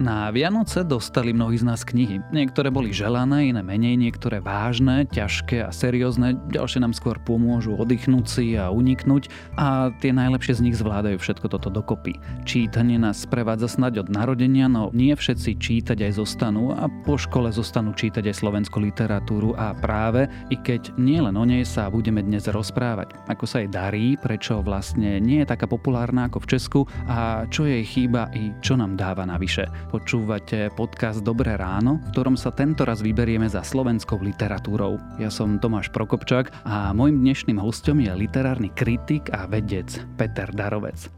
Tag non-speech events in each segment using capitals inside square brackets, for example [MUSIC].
Na Vianoce dostali mnohí z nás knihy. Niektoré boli želané, iné menej, niektoré vážne, ťažké a seriózne, ďalšie nám skôr pomôžu oddychnúť si a uniknúť a tie najlepšie z nich zvládajú všetko toto dokopy. Čítanie nás sprevádza snať od narodenia, no nie všetci čítať aj zostanú a po škole zostanú čítať aj slovenskú literatúru a práve, i keď nielen o nej sa budeme dnes rozprávať. Ako sa jej darí, prečo vlastne nie je taká populárna ako v Česku a čo jej chýba i čo nám dáva navyše. Počúvate podcast Dobré ráno, v ktorom sa tento raz vyberieme za slovenskou literatúrou. Ja som Tomáš Prokopčák a môjim dnešným hostom je literárny kritik a vedec Peter Darovec.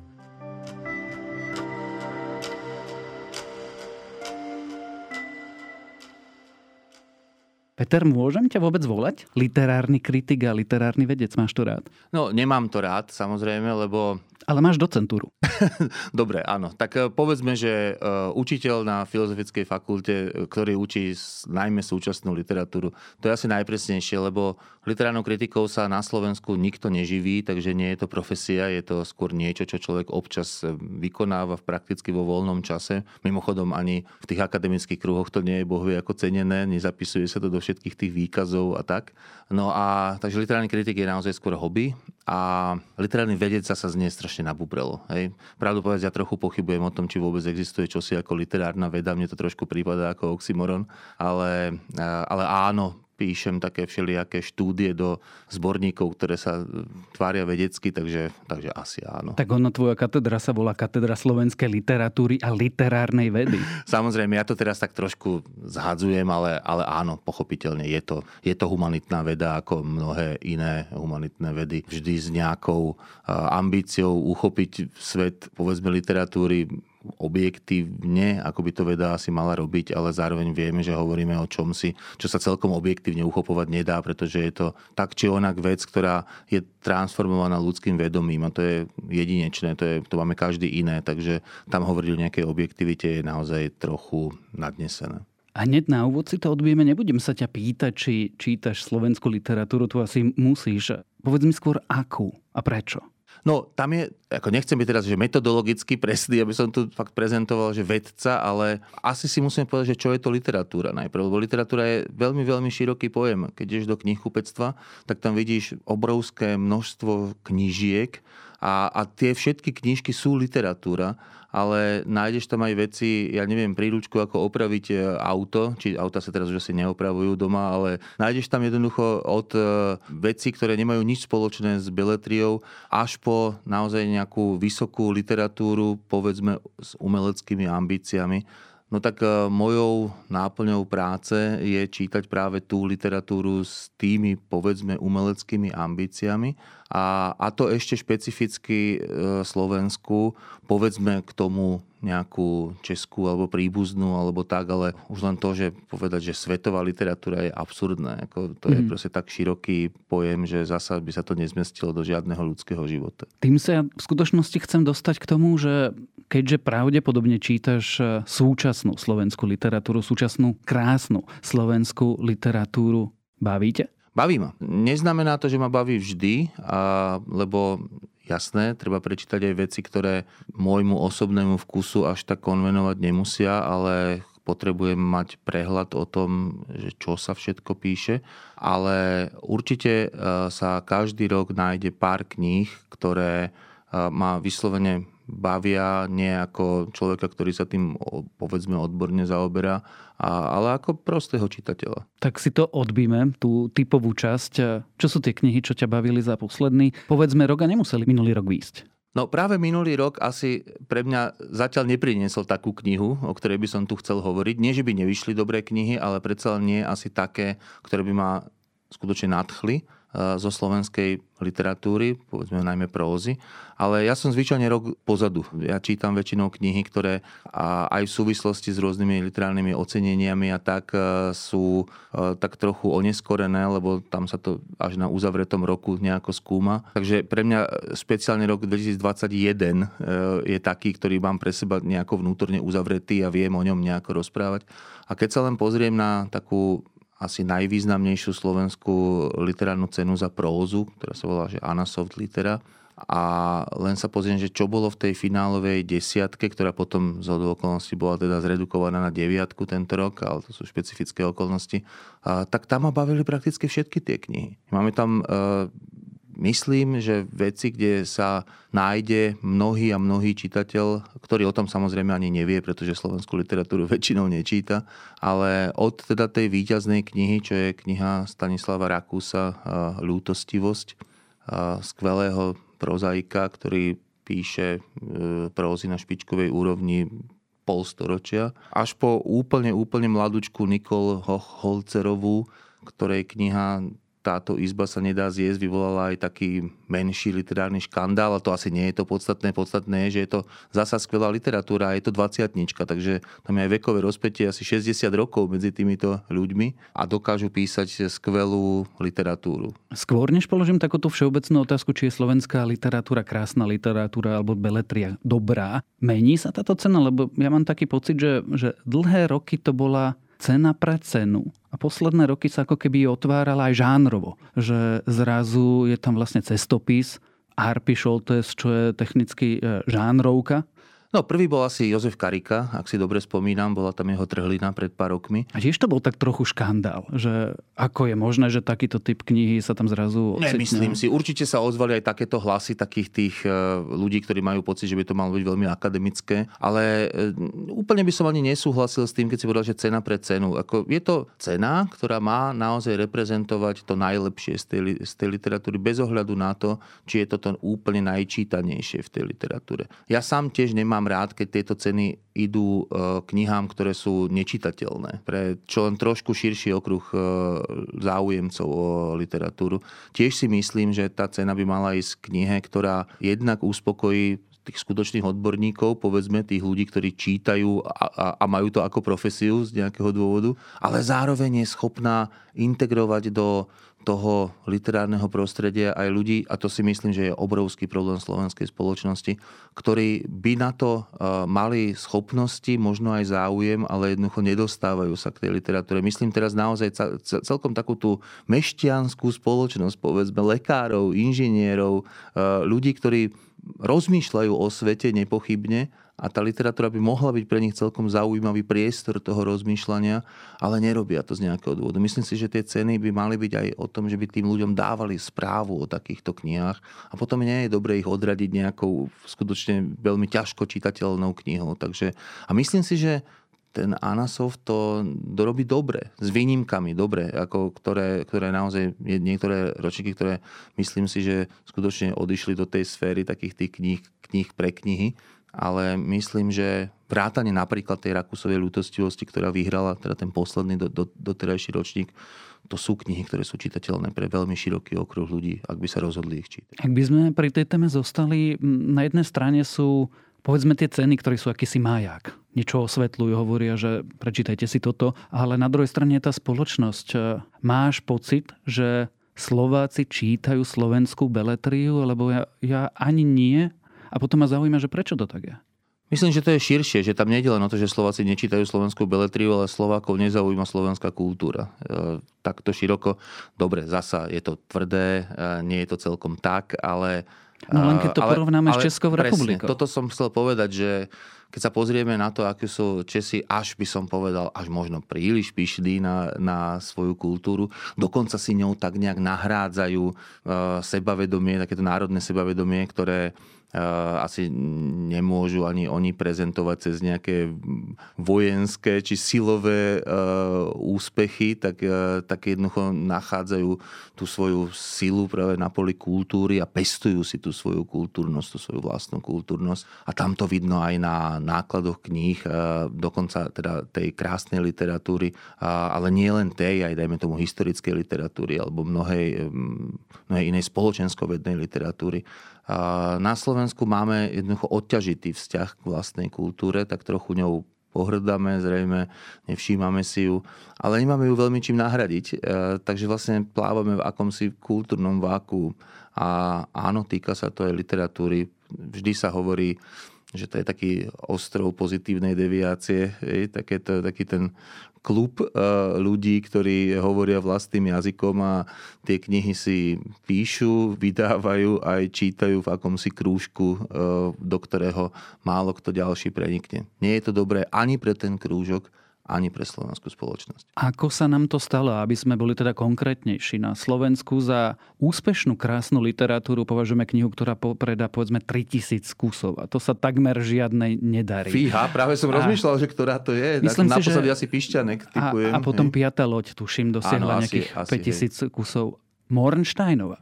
Peter, môžem ťa vôbec volať? Literárny kritik a literárny vedec, máš to rád? No, nemám to rád, samozrejme, lebo ale máš docentúru. [LAUGHS] Dobre, áno. Tak eh, povedzme, že eh, učiteľ na Filozofickej fakulte, eh, ktorý učí najmä súčasnú literatúru, to je asi najpresnejšie, lebo literárnou kritikou sa na Slovensku nikto neživí, takže nie je to profesia, je to skôr niečo, čo človek občas vykonáva v prakticky vo voľnom čase. Mimochodom ani v tých akademických kruhoch to nie je bohvie ako cenené, nezapisuje sa to do všetkých tých výkazov a tak. No a takže literárny kritik je naozaj skôr hobby a literárny vedec sa znie strašne nabubrelo. Hej. Pravdu povedať, ja trochu pochybujem o tom, či vôbec existuje čosi ako literárna veda. Mne to trošku prípada ako oxymoron. Ale, ale áno, píšem také všelijaké štúdie do zborníkov, ktoré sa tvária vedecky, takže, takže asi áno. Tak ono, tvoja katedra sa volá Katedra slovenskej literatúry a literárnej vedy. [LAUGHS] Samozrejme, ja to teraz tak trošku zhadzujem, ale, ale áno, pochopiteľne je to, je to humanitná veda ako mnohé iné humanitné vedy. Vždy s nejakou ambíciou uchopiť svet, povedzme, literatúry objektívne, ako by to veda asi mala robiť, ale zároveň vieme, že hovoríme o čomsi, čo sa celkom objektívne uchopovať nedá, pretože je to tak či onak vec, ktorá je transformovaná ľudským vedomím a to je jedinečné, to, je, to máme každý iné, takže tam hovoriť o nejakej objektivite je naozaj trochu nadnesené. A hneď na úvod si to odbijeme, nebudem sa ťa pýtať, či čítaš slovenskú literatúru, tu asi musíš. Povedz mi skôr akú a prečo. No, tam je, ako nechcem byť teraz, že metodologicky presný, aby som tu fakt prezentoval, že vedca, ale asi si musíme povedať, že čo je to literatúra najprv, lebo literatúra je veľmi, veľmi široký pojem. Keď ideš do knihkupectva, tak tam vidíš obrovské množstvo knížiek a, a tie všetky knižky sú literatúra ale nájdeš tam aj veci, ja neviem, príručku, ako opraviť e, auto, či auta sa teraz už asi neopravujú doma, ale nájdeš tam jednoducho od e, veci, ktoré nemajú nič spoločné s beletriou, až po naozaj nejakú vysokú literatúru, povedzme s umeleckými ambíciami. No tak e, mojou náplňou práce je čítať práve tú literatúru s tými, povedzme, umeleckými ambíciami a, a to ešte špecificky e, Slovensku, povedzme k tomu nejakú českú alebo príbuznú alebo tak, ale už len to, že povedať, že svetová literatúra je absurdné. Ako to mm. je mhm. proste tak široký pojem, že zasa by sa to nezmestilo do žiadneho ľudského života. Tým sa ja v skutočnosti chcem dostať k tomu, že keďže pravdepodobne čítaš e, súčasnú slovenskú literatúru, súčasnú krásnu slovenskú literatúru, bavíte? Baví ma. Neznamená to, že ma baví vždy, a, lebo jasné, treba prečítať aj veci, ktoré môjmu osobnému vkusu až tak konvenovať nemusia, ale potrebujem mať prehľad o tom, že čo sa všetko píše, ale určite e, sa každý rok nájde pár kníh, ktoré e, ma vyslovene bavia nie ako človeka, ktorý sa tým povedzme odborne zaoberá, a, ale ako prostého čitateľa. Tak si to odbíme, tú typovú časť. Čo sú tie knihy, čo ťa bavili za posledný? Povedzme, rok a nemuseli minulý rok výjsť. No práve minulý rok asi pre mňa zatiaľ nepriniesol takú knihu, o ktorej by som tu chcel hovoriť. Nie, že by nevyšli dobré knihy, ale predsa nie asi také, ktoré by ma skutočne nadchli zo slovenskej literatúry, povedzme najmä prózy, ale ja som zvyčajne rok pozadu. Ja čítam väčšinou knihy, ktoré aj v súvislosti s rôznymi literárnymi oceneniami a tak e, sú e, tak trochu oneskorené, lebo tam sa to až na uzavretom roku nejako skúma. Takže pre mňa špeciálne rok 2021 e, je taký, ktorý mám pre seba nejako vnútorne uzavretý a viem o ňom nejako rozprávať. A keď sa len pozriem na takú asi najvýznamnejšiu slovenskú literárnu cenu za prózu, ktorá sa volá že Anna Soft Litera, a len sa pozriem, že čo bolo v tej finálovej desiatke, ktorá potom z okolností bola teda zredukovaná na deviatku tento rok, ale to sú špecifické okolnosti, a, tak tam ma bavili prakticky všetky tie knihy. Máme tam e, myslím, že veci, kde sa nájde mnohý a mnohý čitateľ, ktorý o tom samozrejme ani nevie, pretože slovenskú literatúru [LAUGHS] väčšinou nečíta, ale od teda tej výťaznej knihy, čo je kniha Stanislava Rakúsa Ľútostivosť, skvelého prozaika, ktorý píše e, prózy na špičkovej úrovni polstoročia, až po úplne, úplne mladúčku Nikol Holcerovú, ktorej kniha táto izba sa nedá zjesť, vyvolala aj taký menší literárny škandál a to asi nie je to podstatné. Podstatné je, že je to zasa skvelá literatúra a je to 20 takže tam je aj vekové rozpätie asi 60 rokov medzi týmito ľuďmi a dokážu písať skvelú literatúru. Skôr než položím takúto všeobecnú otázku, či je slovenská literatúra krásna literatúra alebo beletria dobrá, mení sa táto cena? Lebo ja mám taký pocit, že, že dlhé roky to bola cena pre cenu. A posledné roky sa ako keby otvárala aj žánrovo. Že zrazu je tam vlastne cestopis, Harpy Scholtes, čo je technicky e, žánrovka, No prvý bol asi Jozef Karika, ak si dobre spomínam, bola tam jeho trhlina pred pár rokmi. A tiež to bol tak trochu škandál, že ako je možné, že takýto typ knihy sa tam zrazu ocitne? Nemyslím si. Určite sa ozvali aj takéto hlasy takých tých e, ľudí, ktorí majú pocit, že by to malo byť veľmi akademické, ale e, úplne by som ani nesúhlasil s tým, keď si povedal, že cena pre cenu. Ako, je to cena, ktorá má naozaj reprezentovať to najlepšie z tej, z tej literatúry, bez ohľadu na to, či je to to úplne najčítanejšie v tej literatúre. Ja sám tiež nemám mám rád, keď tieto ceny idú e, knihám, ktoré sú nečitateľné. Pre čo len trošku širší okruh e, záujemcov o literatúru. Tiež si myslím, že tá cena by mala ísť knihe, ktorá jednak uspokojí tých skutočných odborníkov, povedzme tých ľudí, ktorí čítajú a, a, a majú to ako profesiu z nejakého dôvodu, ale zároveň je schopná integrovať do toho literárneho prostredia aj ľudí, a to si myslím, že je obrovský problém slovenskej spoločnosti, ktorí by na to e, mali schopnosti, možno aj záujem, ale jednoducho nedostávajú sa k tej literatúre. Myslím teraz naozaj celkom takú tú mešťanskú spoločnosť, povedzme lekárov, inžinierov, e, ľudí, ktorí rozmýšľajú o svete nepochybne, a tá literatúra by mohla byť pre nich celkom zaujímavý priestor toho rozmýšľania, ale nerobia to z nejakého dôvodu. Myslím si, že tie ceny by mali byť aj o tom, že by tým ľuďom dávali správu o takýchto knihách a potom nie je dobre ich odradiť nejakou skutočne veľmi ťažko čitateľnou knihou. Takže, a myslím si, že ten Anasov to dorobí dobre, s výnimkami dobre, ako ktoré, ktoré naozaj, niektoré ročníky, ktoré myslím si, že skutočne odišli do tej sféry takých tých kníh, kníh pre knihy, ale myslím, že vrátane napríklad tej Rakusovej ľútostivosti, ktorá vyhrala teda ten posledný do, do, doterajší ročník, to sú knihy, ktoré sú čitateľné pre veľmi široký okruh ľudí, ak by sa rozhodli ich čítať. Ak by sme pri tej téme zostali, na jednej strane sú povedzme tie ceny, ktoré sú akýsi májak. Niečo osvetľujú, hovoria, že prečítajte si toto, ale na druhej strane je tá spoločnosť. Máš pocit, že Slováci čítajú slovenskú beletriu, lebo ja, ja ani nie, a potom ma zaujíma, že prečo to tak je. Myslím, že to je širšie, že tam nie je len o to, že Slováci nečítajú slovenskú beletriu, ale Slovákov nezaujíma slovenská kultúra. E, takto široko, dobre, zasa je to tvrdé, e, nie je to celkom tak, ale... No len keď to ale, porovnáme ale, s Českou republikou. Toto som chcel povedať, že keď sa pozrieme na to, aké sú Česi, až by som povedal, až možno príliš pyšní na, na svoju kultúru, dokonca si ňou tak nejak nahrádzajú uh, sebavedomie, takéto národné sebavedomie, ktoré asi nemôžu ani oni prezentovať cez nejaké vojenské či silové e, úspechy, tak, e, tak jednoducho nachádzajú tú svoju silu práve na poli kultúry a pestujú si tú svoju kultúrnosť, tú svoju vlastnú kultúrnosť. A tam to vidno aj na nákladoch kníh, dokonca teda tej krásnej literatúry, ale nie len tej, aj dajme tomu historickej literatúry alebo mnohej, mnohej inej spoločenskovednej literatúry. Na Slovensku máme jednoducho odťažitý vzťah k vlastnej kultúre, tak trochu ňou pohrdáme, zrejme nevšímame si ju, ale nemáme ju veľmi čím nahradiť. E, takže vlastne plávame v akomsi kultúrnom váku. A áno, týka sa to aj literatúry. Vždy sa hovorí, že to je taký ostrov pozitívnej deviácie, je, takéto, taký ten klub uh, ľudí, ktorí hovoria vlastným jazykom a tie knihy si píšu, [LAUGHS] vydávajú aj čítajú v akomsi krúžku, uh, do ktorého málo kto ďalší prenikne. Nie je to dobré ani pre ten krúžok, ani pre slovenskú spoločnosť. Ako sa nám to stalo, aby sme boli teda konkrétnejší? Na Slovensku za úspešnú krásnu literatúru považujeme knihu, ktorá predá povedzme 3000 kusov. A to sa takmer žiadnej nedarí. Fíha, práve som a... rozmýšľal, že ktorá to je. Myslím si, že... asi Pišťanek typujem. A, a potom hej. piata loď, tuším, dosiahla Áno, nejakých asi, 5000 hej. kusov. Mornsteinova,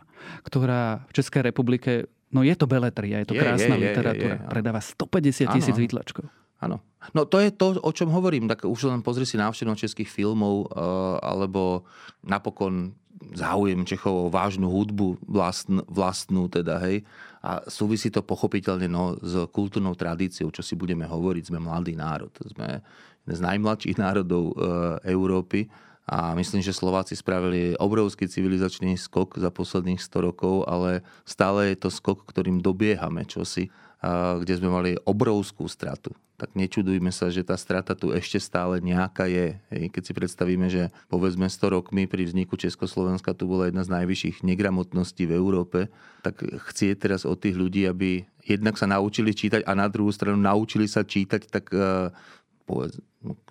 ktorá v Českej republike No je to beletria, je to je, krásna je, literatúra. Je, je, je. Predáva 150 tisíc výtlačkov. Áno. No to je to, o čom hovorím. Tak už len pozri si návštevnosť českých filmov, uh, alebo napokon záujem Čechov o vážnu hudbu, vlastn, vlastnú teda, hej. A súvisí to pochopiteľne no, s kultúrnou tradíciou, čo si budeme hovoriť. Sme mladý národ. Sme jeden z najmladších národov uh, Európy. A myslím, že Slováci spravili obrovský civilizačný skok za posledných 100 rokov, ale stále je to skok, ktorým dobiehame čosi, kde sme mali obrovskú stratu tak nečudujme sa, že tá strata tu ešte stále nejaká je. Hej, keď si predstavíme, že povedzme 100 rokmi pri vzniku Československa tu bola jedna z najvyšších negramotností v Európe, tak chcieť teraz od tých ľudí, aby jednak sa naučili čítať a na druhú stranu naučili sa čítať tak uh, povedz,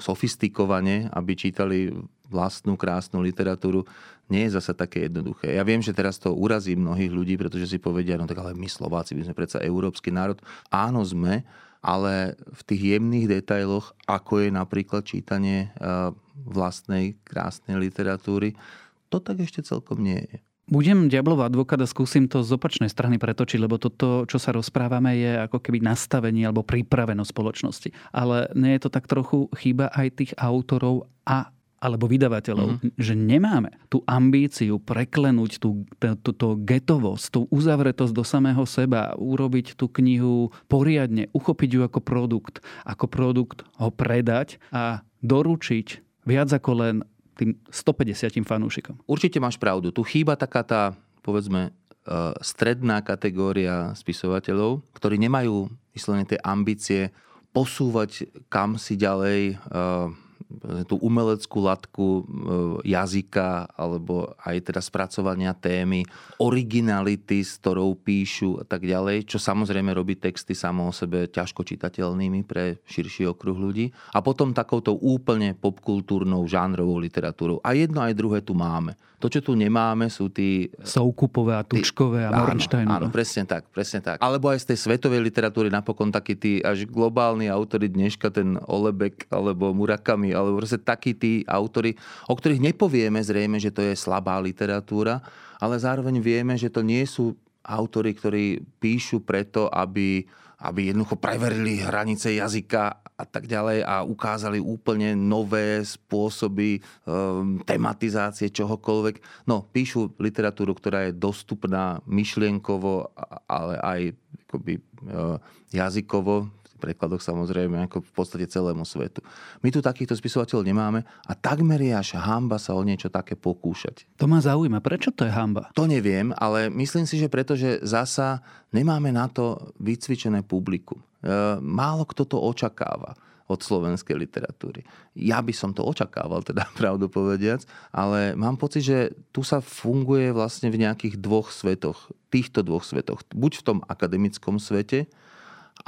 sofistikovane, aby čítali vlastnú krásnu literatúru, nie je zase také jednoduché. Ja viem, že teraz to urazí mnohých ľudí, pretože si povedia, no tak ale my Slováci, my sme predsa európsky národ. Áno sme, ale v tých jemných detailoch, ako je napríklad čítanie eh, vlastnej krásnej literatúry, to tak ešte celkom nie je. Budem diablov advokát a skúsim to z opačnej strany pretočiť, lebo toto, čo sa rozprávame, je ako keby nastavenie alebo pripravenosť spoločnosti. Ale nie je to tak trochu chyba aj tých autorov a alebo vydavateľov, mm-hmm. že nemáme tú ambíciu preklenúť tú, tú, tú getovosť, tú uzavretosť do samého seba, urobiť tú knihu poriadne, uchopiť ju ako produkt, ako produkt ho predať a doručiť viac ako len tým 150 fanúšikom. Určite máš pravdu. Tu chýba taká tá, povedzme, e, stredná kategória spisovateľov, ktorí nemajú vyslovene tie ambície posúvať kam si ďalej e, tú umeleckú latku e, jazyka alebo aj teda spracovania témy, originality, s ktorou píšu a tak ďalej, čo samozrejme robí texty samo o sebe ťažko čitateľnými pre širší okruh ľudí. A potom takouto úplne popkultúrnou žánrovou literatúrou. A jedno aj druhé tu máme. To, čo tu nemáme, sú tí... Soukupové a Tučkové a Mornsteinové. Áno, áno, presne tak, presne tak. Alebo aj z tej svetovej literatúry napokon takí tí až globálni autory dneška, ten Olebek alebo Murakami, alebo proste takí tí autory, o ktorých nepovieme zrejme, že to je slabá literatúra, ale zároveň vieme, že to nie sú autory, ktorí píšu preto, aby aby jednoducho preverili hranice jazyka a tak ďalej a ukázali úplne nové spôsoby um, tematizácie čohokoľvek. No, píšu literatúru, ktorá je dostupná myšlienkovo, ale aj akoby, uh, jazykovo prekladoch samozrejme, ako v podstate celému svetu. My tu takýchto spisovateľov nemáme a takmer je až hamba sa o niečo také pokúšať. To ma zaujíma. Prečo to je hamba? To neviem, ale myslím si, že pretože zasa nemáme na to vycvičené publikum. E, málo kto to očakáva od slovenskej literatúry. Ja by som to očakával, teda [LAUGHS] pravdu povediac, ale mám pocit, že tu sa funguje vlastne v nejakých dvoch svetoch, týchto dvoch svetoch. Buď v tom akademickom svete,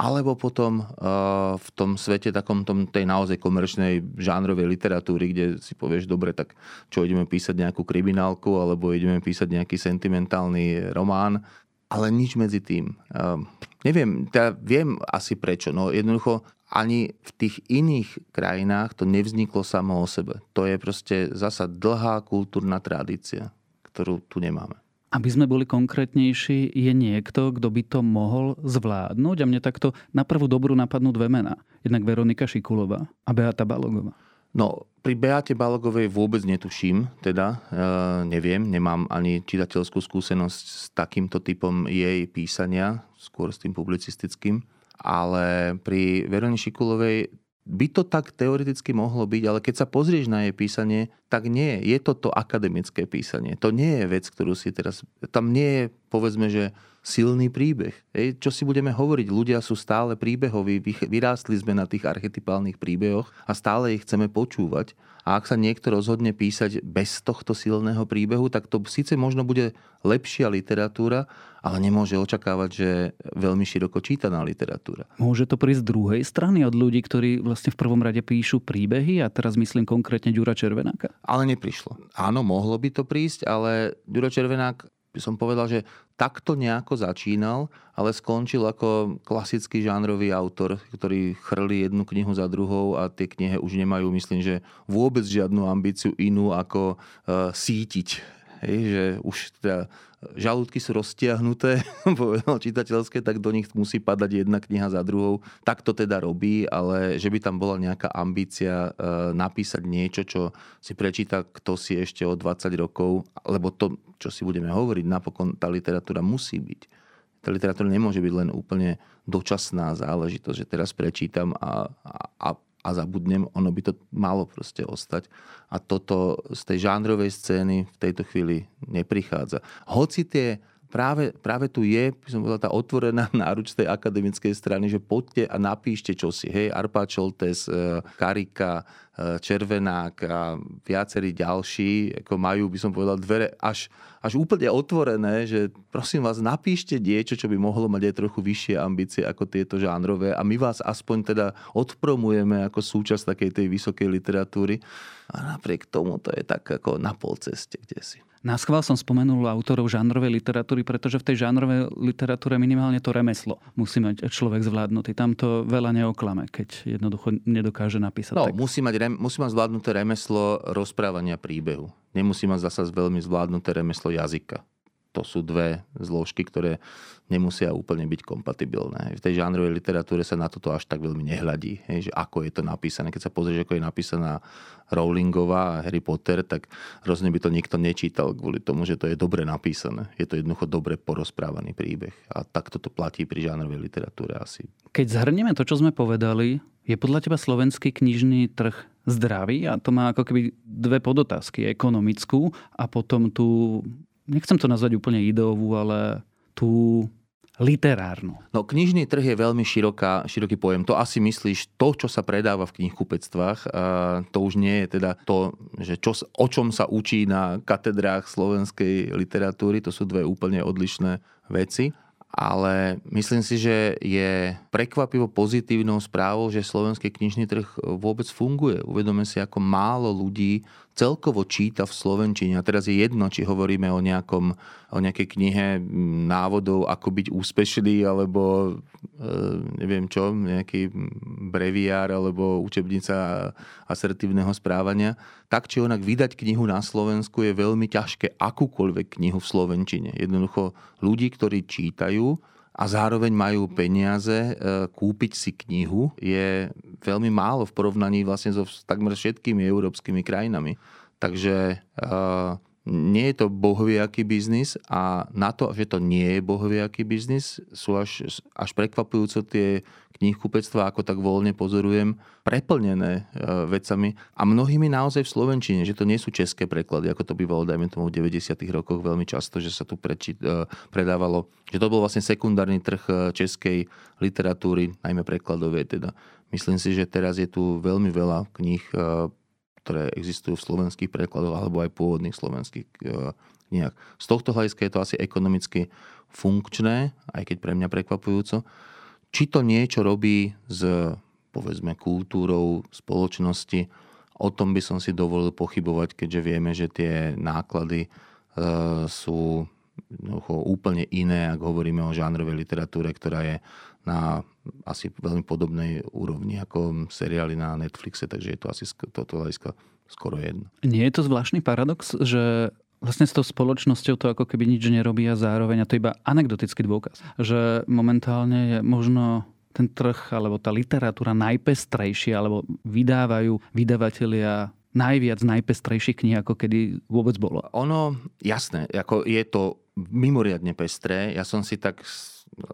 alebo potom uh, v tom svete takom tom, tej naozaj komerčnej žánrovej literatúry, kde si povieš, dobre, tak čo ideme písať nejakú kriminálku, alebo ideme písať nejaký sentimentálny román, ale nič medzi tým. Uh, neviem, teda viem asi prečo. No jednoducho ani v tých iných krajinách to nevzniklo samo o sebe. To je proste zasa dlhá kultúrna tradícia, ktorú tu nemáme. Aby sme boli konkrétnejší, je niekto, kto by to mohol zvládnuť? A mne takto na prvú dobrú napadnú dve mená. Jednak Veronika Šikulová a Beata Balogová. No, pri Beate Balogovej vôbec netuším, teda e, neviem, nemám ani čitateľskú skúsenosť s takýmto typom jej písania, skôr s tým publicistickým. Ale pri Veroni Šikulovej by to tak teoreticky mohlo byť, ale keď sa pozrieš na jej písanie, tak nie. Je to to akademické písanie. To nie je vec, ktorú si teraz... Tam nie je, povedzme, že silný príbeh. Hej, čo si budeme hovoriť? Ľudia sú stále príbehoví, vyrástli sme na tých archetypálnych príbehoch a stále ich chceme počúvať. A ak sa niekto rozhodne písať bez tohto silného príbehu, tak to síce možno bude lepšia literatúra, ale nemôže očakávať, že veľmi široko čítaná literatúra. Môže to prísť z druhej strany od ľudí, ktorí vlastne v prvom rade píšu príbehy a teraz myslím konkrétne Ďura Červenáka? Ale neprišlo. Áno, mohlo by to prísť, ale Ďuro Červenák by som povedal, že takto nejako začínal, ale skončil ako klasický žánrový autor, ktorý chrli jednu knihu za druhou a tie knihy už nemajú, myslím, že vôbec žiadnu ambíciu inú ako uh, sítiť. Hej, že už teda žalúdky sú roztiahnuté, [LAUGHS] povedal čitateľské, tak do nich musí padať jedna kniha za druhou. Tak to teda robí, ale že by tam bola nejaká ambícia e, napísať niečo, čo si prečíta kto si ešte o 20 rokov, lebo to, čo si budeme hovoriť, napokon tá literatúra musí byť. Tá literatúra nemôže byť len úplne dočasná záležitosť, že teraz prečítam a, a, a a zabudnem, ono by to malo proste ostať. A toto z tej žánrovej scény v tejto chvíli neprichádza. Hoci tie práve, práve tu je, by som povedal, tá otvorená [LAUGHS] náruč tej akademickej strany, že poďte a napíšte čosi. Hej, Arpa Čoltes, e, Karika, Červenák a viacerí ďalší, ako majú, by som povedal, dvere až, až úplne otvorené, že prosím vás, napíšte niečo, čo by mohlo mať aj trochu vyššie ambície ako tieto žánrové a my vás aspoň teda odpromujeme ako súčasť takej tej vysokej literatúry. A napriek tomu to je tak ako na pol ceste, kde si. Na schvál som spomenul autorov žánrovej literatúry, pretože v tej žánrovej literatúre minimálne to remeslo musí mať človek zvládnutý. Tam to veľa neoklame, keď jednoducho nedokáže napísať. No, musí mať, musí mať zvládnuté remeslo rozprávania príbehu. Nemusí mať zasa veľmi zvládnuté remeslo jazyka to sú dve zložky, ktoré nemusia úplne byť kompatibilné. V tej žánrovej literatúre sa na toto až tak veľmi nehľadí, hej, že ako je to napísané. Keď sa pozrieš, ako je napísaná Rowlingová a Harry Potter, tak rozhodne by to nikto nečítal kvôli tomu, že to je dobre napísané. Je to jednoducho dobre porozprávaný príbeh. A takto to platí pri žánrovej literatúre asi. Keď zhrnieme to, čo sme povedali, je podľa teba slovenský knižný trh zdravý? A to má ako keby dve podotázky. Ekonomickú a potom tú nechcem to nazvať úplne ideovú, ale tú literárnu. No knižný trh je veľmi široká, široký pojem. To asi myslíš, to, čo sa predáva v knihkupectvách, to už nie je teda to, že čo, o čom sa učí na katedrách slovenskej literatúry. To sú dve úplne odlišné veci ale myslím si, že je prekvapivo pozitívnou správou, že slovenský knižný trh vôbec funguje. Uvedome si, ako málo ľudí celkovo číta v Slovenčine. A teraz je jedno, či hovoríme o, nejakom, o nejakej knihe návodov, ako byť úspešný, alebo e, neviem čo, nejaký breviár, alebo učebnica asertívneho správania. Tak či onak vydať knihu na Slovensku je veľmi ťažké, akúkoľvek knihu v Slovenčine. Jednoducho ľudí, ktorí čítajú, a zároveň majú peniaze e, kúpiť si knihu, je veľmi málo v porovnaní vlastne so takmer všetkými európskymi krajinami. Takže e, nie je to bohviaký biznis a na to, že to nie je bohviaký biznis, sú až, až prekvapujúco tie knihkupectvá, ako tak voľne pozorujem, preplnené e, vecami a mnohými naozaj v Slovenčine, že to nie sú české preklady, ako to bývalo, dajme tomu, v 90. rokoch veľmi často, že sa tu preči, e, predávalo, že to bol vlastne sekundárny trh e, českej literatúry, najmä prekladovej teda. Myslím si, že teraz je tu veľmi veľa kníh ktoré existujú v slovenských prekladoch alebo aj pôvodných slovenských e, knihách. Z tohto hľadiska je to asi ekonomicky funkčné, aj keď pre mňa prekvapujúco. Či to niečo robí s, povedzme, kultúrou spoločnosti, o tom by som si dovolil pochybovať, keďže vieme, že tie náklady e, sú úplne iné, ak hovoríme o žánrovej literatúre, ktorá je na asi veľmi podobnej úrovni ako seriály na Netflixe, takže je to asi toto hľadiska skoro jedno. Nie je to zvláštny paradox, že vlastne s tou spoločnosťou to ako keby nič nerobí a zároveň, a to iba anekdotický dôkaz, že momentálne je možno ten trh alebo tá literatúra najpestrejšia, alebo vydávajú vydavatelia najviac najpestrejších kníh, ako kedy vôbec bolo. Ono, jasné, ako je to mimoriadne pestré. Ja som si tak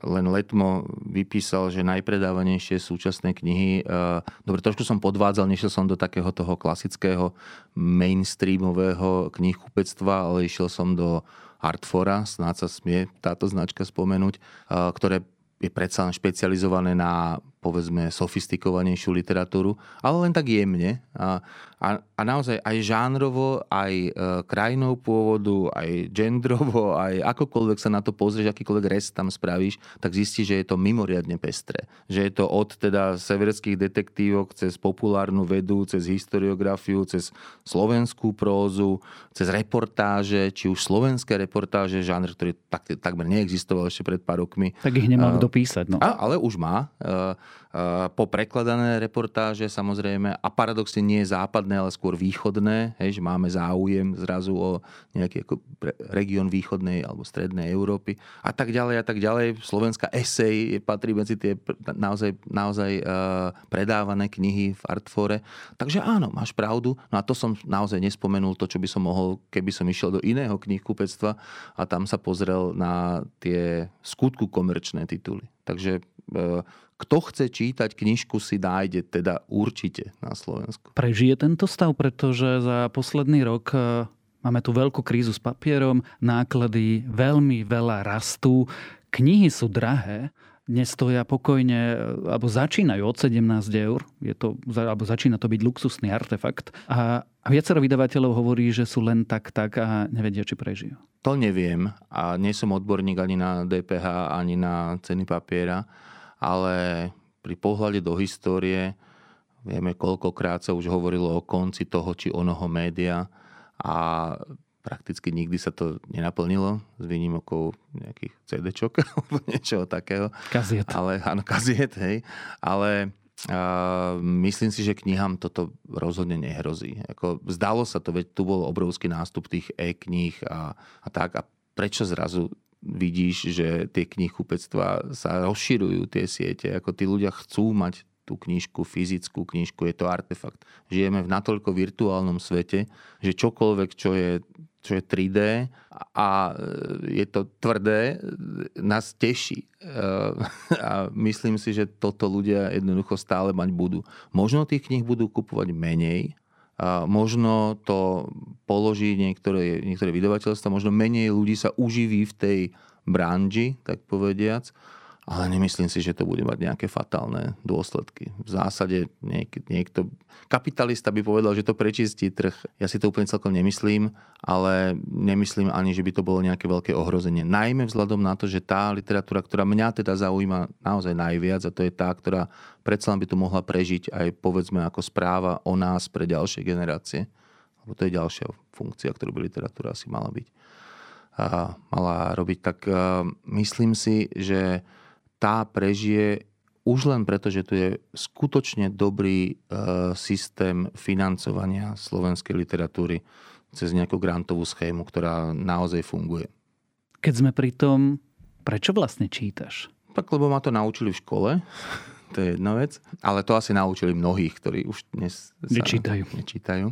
len letmo vypísal, že najpredávanejšie súčasné knihy. Eh, dobre, trošku som podvádzal, nešiel som do takého toho klasického mainstreamového knihkupectva, ale išiel som do Artfora, snáď sa smie táto značka spomenúť, ktoré je predsa špecializované na povedzme sofistikovanejšiu literatúru, ale len tak jemne. A, a, a naozaj aj žánrovo, aj e, krajinou pôvodu, aj gendrovo, aj akokoľvek sa na to pozrieš, akýkoľvek rest tam spravíš, tak zistíš, že je to mimoriadne pestré. Že je to od teda severských detektívok cez populárnu vedu, cez historiografiu, cez slovenskú prózu, cez reportáže, či už slovenské reportáže, žánr, ktorý tak, takmer neexistoval ešte pred pár rokmi. Tak ich nemal kto písať. No. A, ale už má. Uh, po prekladané reportáže samozrejme a paradoxne nie západné, ale skôr východné, hej, že máme záujem zrazu o nejaký ako región východnej alebo strednej Európy a tak ďalej a tak ďalej. Slovenská esej patrí medzi tie naozaj, naozaj predávané knihy v Artfore. Takže áno, máš pravdu. No a to som naozaj nespomenul to, čo by som mohol, keby som išiel do iného knihkupectva a tam sa pozrel na tie skutku komerčné tituly. Takže kto chce čítať knižku, si nájde teda určite na Slovensku. Prežije tento stav, pretože za posledný rok e, máme tu veľkú krízu s papierom, náklady veľmi veľa rastú, knihy sú drahé, dnes stoja pokojne, e, alebo začínajú od 17 eur, je to, alebo začína to byť luxusný artefakt. A, a viacero vydavateľov hovorí, že sú len tak, tak a nevedia, či prežijú. To neviem a nie som odborník ani na DPH, ani na ceny papiera ale pri pohľade do histórie vieme, koľkokrát sa už hovorilo o konci toho či onoho média a prakticky nikdy sa to nenaplnilo s výnimokou nejakých CD-čok [LAUGHS] alebo niečoho takého. Kaziet. Ale, áno, kaziet, hej. Ale Uh, myslím si, že knihám toto rozhodne nehrozí. Ako, zdalo sa to, veď tu bol obrovský nástup tých e-kníh a, a tak. A prečo zrazu vidíš, že tie knihkupectvá sa rozširujú, tie siete, ako tí ľudia chcú mať tú knižku, fyzickú knižku, je to artefakt. Žijeme v natoľko virtuálnom svete, že čokoľvek, čo je, čo je 3D a je to tvrdé, nás teší. A myslím si, že toto ľudia jednoducho stále mať budú. Možno tých knih budú kupovať menej, možno to položí niektoré, niektoré vydavateľstva, možno menej ľudí sa uživí v tej branži, tak povediac, ale nemyslím si, že to bude mať nejaké fatálne dôsledky. V zásade niek- niekto, kapitalista by povedal, že to prečistí trh. Ja si to úplne celkom nemyslím, ale nemyslím ani, že by to bolo nejaké veľké ohrozenie. Najmä vzhľadom na to, že tá literatúra, ktorá mňa teda zaujíma naozaj najviac, a to je tá, ktorá predsa by tu mohla prežiť aj povedzme ako správa o nás pre ďalšie generácie. Lebo to je ďalšia funkcia, ktorú by literatúra asi mala byť. A mala robiť. Tak myslím si, že tá prežije už len preto, že tu je skutočne dobrý e, systém financovania slovenskej literatúry cez nejakú grantovú schému, ktorá naozaj funguje. Keď sme pri tom, prečo vlastne čítaš? Tak lebo ma to naučili v škole, [LAUGHS] to je jedna vec, ale to asi naučili mnohých, ktorí už dnes sa nečítajú. nečítajú.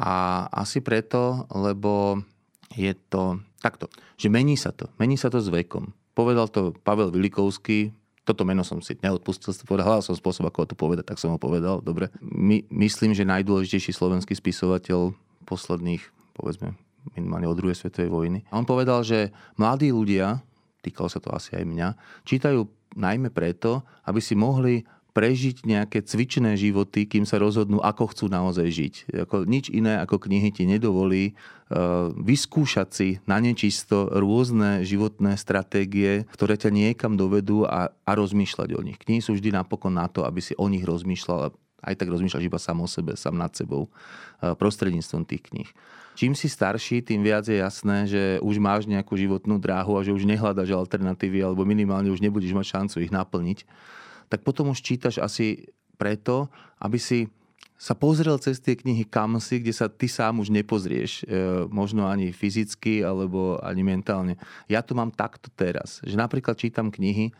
A asi preto, lebo je to takto, že mení sa to. Mení sa to s vekom. Povedal to Pavel Vilikovský, toto meno som si neodpustil, hľadal som spôsob, ako to povedať, tak som ho povedal, dobre. My, myslím, že najdôležitejší slovenský spisovateľ posledných, povedzme, minimálne od druhej svetovej vojny. A on povedal, že mladí ľudia, týkalo sa to asi aj mňa, čítajú najmä preto, aby si mohli prežiť nejaké cvičné životy, kým sa rozhodnú, ako chcú naozaj žiť. Ako, nič iné ako knihy ti nedovolí uh, vyskúšať si na nečisto rôzne životné stratégie, ktoré ťa niekam dovedú a, a rozmýšľať o nich. Knihy sú vždy napokon na to, aby si o nich rozmýšľal aj tak rozmýšľaš iba sám o sebe, sám nad sebou, uh, prostredníctvom tých kníh. Čím si starší, tým viac je jasné, že už máš nejakú životnú dráhu a že už nehľadaš alternatívy alebo minimálne už nebudeš mať šancu ich naplniť tak potom už čítaš asi preto, aby si sa pozrel cez tie knihy kam si, kde sa ty sám už nepozrieš, e, možno ani fyzicky alebo ani mentálne. Ja to mám takto teraz, že napríklad čítam knihy, e,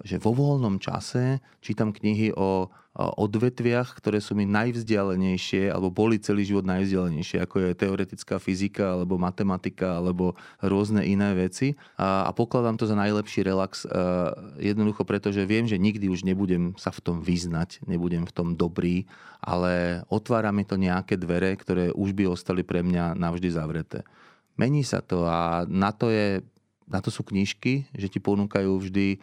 že vo voľnom čase čítam knihy o odvetviach, ktoré sú mi najvzdialenejšie, alebo boli celý život najvzdialenejšie, ako je teoretická fyzika, alebo matematika, alebo rôzne iné veci. A, a pokladám to za najlepší relax, jednoducho preto, že viem, že nikdy už nebudem sa v tom vyznať, nebudem v tom dobrý, ale otvára mi to nejaké dvere, ktoré už by ostali pre mňa navždy zavreté. Mení sa to a na to, je, na to sú knižky, že ti ponúkajú vždy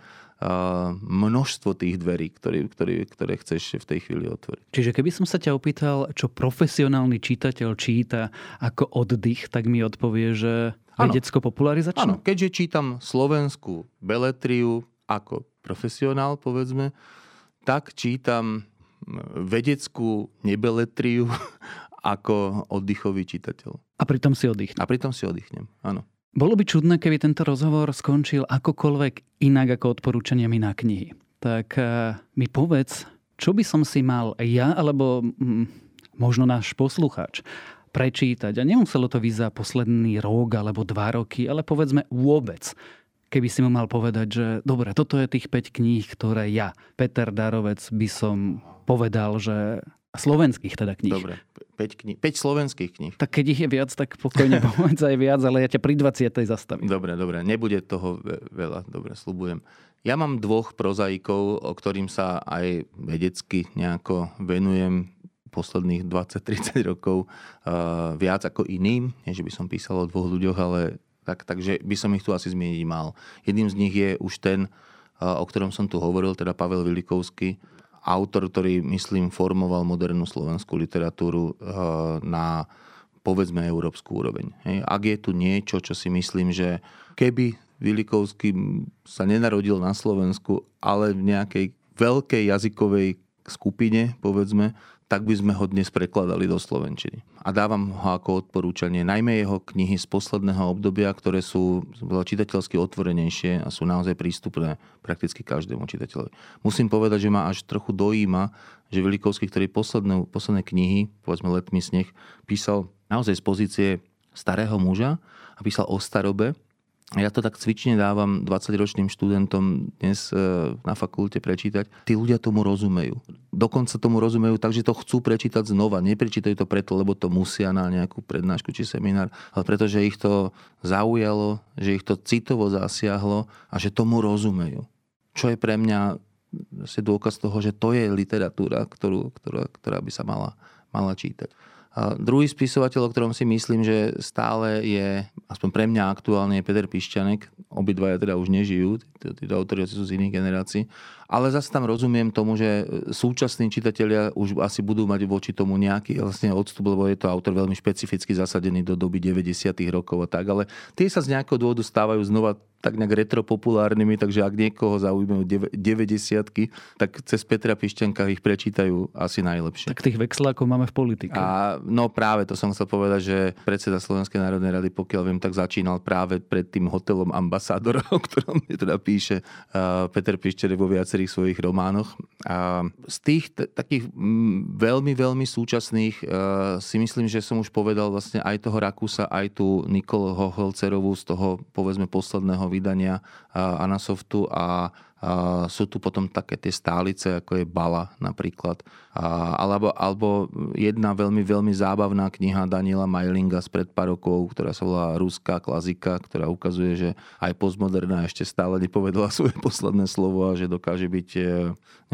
množstvo tých dverí, ktoré, ktoré, ktoré chceš v tej chvíli otvoriť. Čiže keby som sa ťa opýtal, čo profesionálny čítateľ číta ako oddych, tak mi odpovie, že vedecko-popularizačnú? Áno, keďže čítam slovenskú beletriu ako profesionál, povedzme, tak čítam vedeckú nebeletriu [LAUGHS] ako oddychový čitateľ. A pritom si oddychnem. A pritom si oddychnem, áno. Bolo by čudné, keby tento rozhovor skončil akokoľvek inak ako odporúčaniami na knihy. Tak uh, mi povedz, čo by som si mal ja, alebo mm, možno náš poslucháč, prečítať. A nemuselo to byť za posledný rok alebo dva roky, ale povedzme vôbec. Keby si mu mal povedať, že dobre, toto je tých 5 kníh, ktoré ja, Peter Darovec, by som povedal, že Slovenských teda kníh. Dobre, 5, kníh, 5 slovenských kníh. Tak keď ich je viac, tak pokojne [LAUGHS] povedz aj viac, ale ja ťa pri 20. zastavím. Dobre, dobre, nebude toho veľa, dobre, slubujem. Ja mám dvoch prozaikov, o ktorým sa aj vedecky nejako venujem posledných 20-30 rokov uh, viac ako iným. Nie, že by som písal o dvoch ľuďoch, ale tak, takže by som ich tu asi zmieniť mal. Jedným z nich je už ten, uh, o ktorom som tu hovoril, teda Pavel Vilikovský, autor, ktorý, myslím, formoval modernú slovenskú literatúru eh, na povedzme európsku úroveň. Ak je tu niečo, čo si myslím, že keby Vilikovský sa nenarodil na Slovensku, ale v nejakej veľkej jazykovej skupine, povedzme, tak by sme ho dnes prekladali do Slovenčiny. A dávam ho ako odporúčanie najmä jeho knihy z posledného obdobia, ktoré sú čitateľsky otvorenejšie a sú naozaj prístupné prakticky každému čitateľovi. Musím povedať, že ma až trochu dojíma, že Velikovský, ktorý posledné, posledné knihy, povedzme Letmi sneh, písal naozaj z pozície starého muža a písal o starobe, ja to tak cvične dávam 20-ročným študentom dnes e, na fakulte prečítať. Tí ľudia tomu rozumejú. Dokonca tomu rozumejú tak, že to chcú prečítať znova. Neprečítajú to preto, lebo to musia na nejakú prednášku či seminár, ale preto, že ich to zaujalo, že ich to citovo zasiahlo a že tomu rozumejú. Čo je pre mňa dôkaz toho, že to je literatúra, ktorú, ktorá, ktorá by sa mala, mala čítať. A druhý spisovateľ, o ktorom si myslím, že stále je, aspoň pre mňa aktuálne, je Peter Pišťanek. Obidvaja teda už nežijú, títo autori sú z iných generácií. Ale zase tam rozumiem tomu, že súčasní čitatelia už asi budú mať voči tomu nejaký vlastne odstup, lebo je to autor veľmi špecificky zasadený do doby 90. rokov a tak. Ale tie sa z nejakého dôvodu stávajú znova tak nejak retropopulárnymi, takže ak niekoho zaujímajú 90 tak cez Petra Pišťanka ich prečítajú asi najlepšie. Tak tých vexlákov máme v politike. A, no práve to som chcel povedať, že predseda Slovenskej národnej rady, pokiaľ viem, tak začínal práve pred tým hotelom Ambasádora, [LAUGHS] o ktorom teda píše uh, Peter Pišťanek vo viacerých svojich románoch. A z tých t- takých m, veľmi, veľmi súčasných uh, si myslím, že som už povedal vlastne aj toho Rakusa, aj tu Nikol Hoholcerovú z toho povedzme posledného vydania Anasoftu a a sú tu potom také tie stálice, ako je Bala napríklad. A, alebo, alebo jedna veľmi, veľmi zábavná kniha Daniela Majlinga spred pár rokov, ktorá sa volá Ruská klasika, ktorá ukazuje, že aj postmoderná ešte stále nepovedala [LAUGHS] svoje posledné slovo a že dokáže byť e,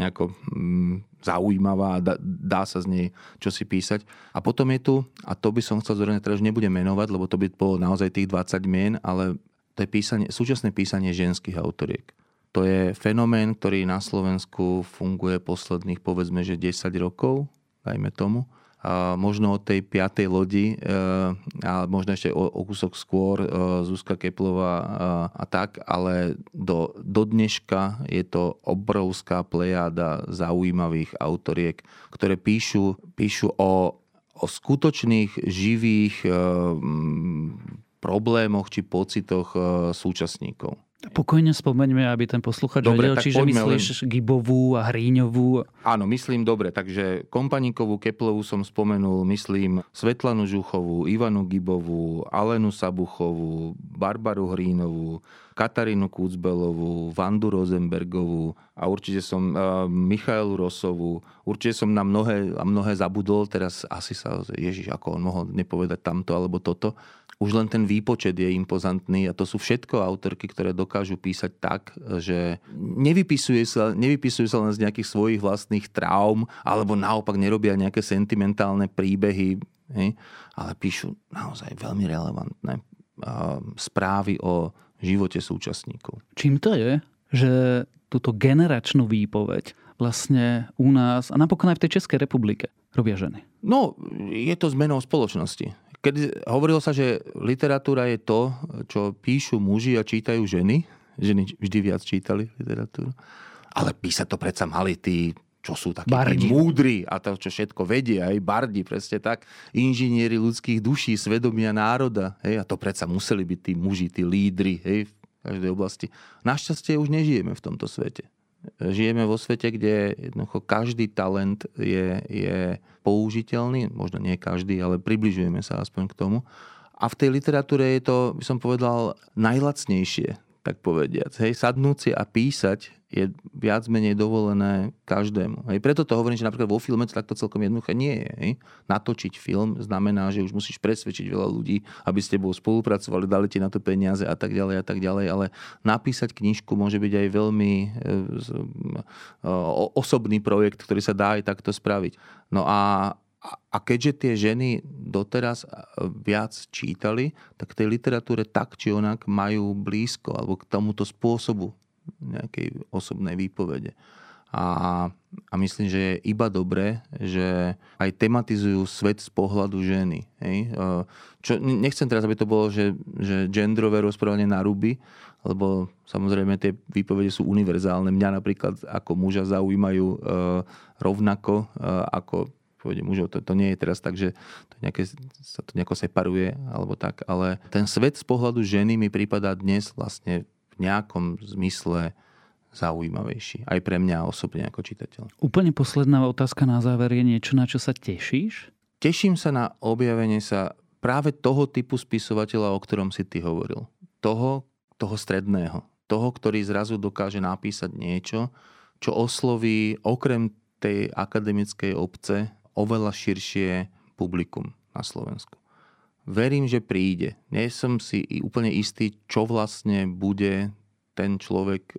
nejako mm, zaujímavá a dá, dá sa z nej čo si písať. A potom je tu, a to by som chcel zrovna teraz nebudem menovať, lebo to by bolo naozaj tých 20 mien, ale to je písanie, súčasné písanie ženských autoriek. To je fenomén, ktorý na Slovensku funguje posledných povedzme, že 10 rokov, dajme tomu. A možno od tej piatej lodi, e, a možno ešte o, o kúsok skôr, e, Zuzka Keplová a, a tak, ale do, do dneška je to obrovská plejada zaujímavých autoriek, ktoré píšu, píšu o, o skutočných, živých e, problémoch či pocitoch e, súčasníkov. Pokojne spomeňme, aby ten posluchač dobre, vedel, čiže myslíš len... Gibovú a Hríňovú. Áno, myslím dobre, takže Kompaníkovú, Keplovú som spomenul, myslím Svetlanu Žuchovú, Ivanu Gibovú, Alenu Sabuchovú, Barbaru Hrínovú, Katarínu Kúcbelovú, Vandu Rosenbergovú a určite som uh, Michailu Rosovú. Určite som na mnohé, a mnohé zabudol, teraz asi sa, Ježiš, ako on mohol nepovedať tamto alebo toto už len ten výpočet je impozantný a to sú všetko autorky, ktoré dokážu písať tak, že nevypisujú sa, nevypisujú sa len z nejakých svojich vlastných traum alebo naopak nerobia nejaké sentimentálne príbehy, hej, ale píšu naozaj veľmi relevantné správy o živote súčasníkov. Čím to je, že túto generačnú výpoveď vlastne u nás a napokon aj v tej Českej republike robia ženy? No, je to zmenou spoločnosti. Keď hovorilo sa, že literatúra je to, čo píšu muži a čítajú ženy, ženy vždy viac čítali literatúru, ale písať to predsa mali tí čo sú takí bardi. múdri a to, čo všetko vedia, aj bardi, presne tak, inžinieri ľudských duší, svedomia národa, hej, a to predsa museli byť tí muži, tí lídry, hej, v každej oblasti. Našťastie už nežijeme v tomto svete. Žijeme vo svete, kde jednoducho každý talent je, je použiteľný, možno nie každý, ale približujeme sa aspoň k tomu. A v tej literatúre je to, by som povedal, najlacnejšie tak povediac. Hej, sadnúť si a písať je viac menej dovolené každému. Hej, preto to hovorím, že napríklad vo filme to takto celkom jednoduché nie je. Hej. Natočiť film znamená, že už musíš presvedčiť veľa ľudí, aby s tebou spolupracovali, dali ti na to peniaze a tak ďalej a tak ďalej, ale napísať knižku môže byť aj veľmi e, e, osobný projekt, ktorý sa dá aj takto spraviť. No a a keďže tie ženy doteraz viac čítali, tak tej literatúre tak či onak majú blízko alebo k tomuto spôsobu nejakej osobnej výpovede. A, a myslím, že je iba dobré, že aj tematizujú svet z pohľadu ženy. Hej? Čo, nechcem teraz, aby to bolo, že, že genderové rozprávanie na ruby, lebo samozrejme tie výpovede sú univerzálne. Mňa napríklad ako muža zaujímajú e, rovnako e, ako mužov. To, to nie je teraz tak, že to nejaké, sa to nejako separuje alebo tak, ale ten svet z pohľadu ženy mi prípada dnes vlastne nejakom zmysle zaujímavejší. Aj pre mňa osobne ako čitateľ. Úplne posledná otázka na záver je niečo, na čo sa tešíš? Teším sa na objavenie sa práve toho typu spisovateľa, o ktorom si ty hovoril. Toho, toho stredného. Toho, ktorý zrazu dokáže napísať niečo, čo osloví okrem tej akademickej obce oveľa širšie publikum na Slovensku. Verím, že príde. Nie som si úplne istý, čo vlastne bude ten človek e,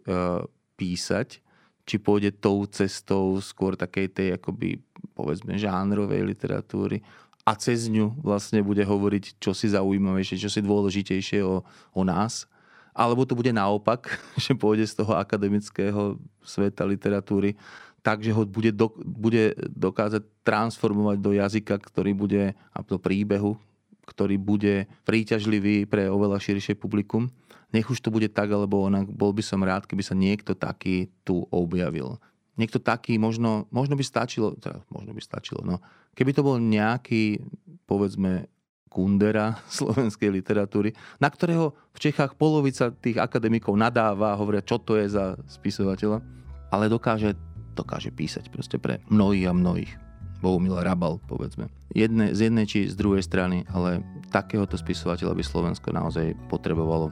písať, či pôjde tou cestou skôr takej tej akoby povedzme žánrovej literatúry a cez ňu vlastne bude hovoriť čo si zaujímavejšie, čo si dôležitejšie o, o nás. Alebo to bude naopak, [LAUGHS] že pôjde z toho akademického sveta literatúry tak, že ho bude, do, bude dokázať transformovať do jazyka, ktorý bude, a do príbehu, ktorý bude príťažlivý pre oveľa širšie publikum. Nech už to bude tak, alebo onak, bol by som rád, keby sa niekto taký tu objavil. Niekto taký, možno, možno by stačilo, teda možno by stačilo, no. Keby to bol nejaký, povedzme, Kundera [LAUGHS] slovenskej literatúry, na ktorého v Čechách polovica tých akademikov nadáva a hovoria, čo to je za spisovateľa, ale dokáže dokáže písať proste pre mnohých a mnohých. Bohumila Rabal, povedzme. Jedne, z jednej či z druhej strany, ale takéhoto spisovateľa by Slovensko naozaj potrebovalo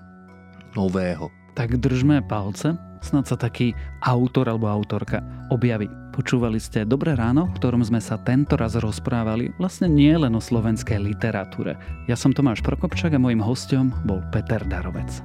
nového. Tak držme palce, snad sa taký autor alebo autorka objaví. Počúvali ste Dobré ráno, v ktorom sme sa tento raz rozprávali vlastne nie len o slovenskej literatúre. Ja som Tomáš Prokopčak a môjim hostom bol Peter Darovec.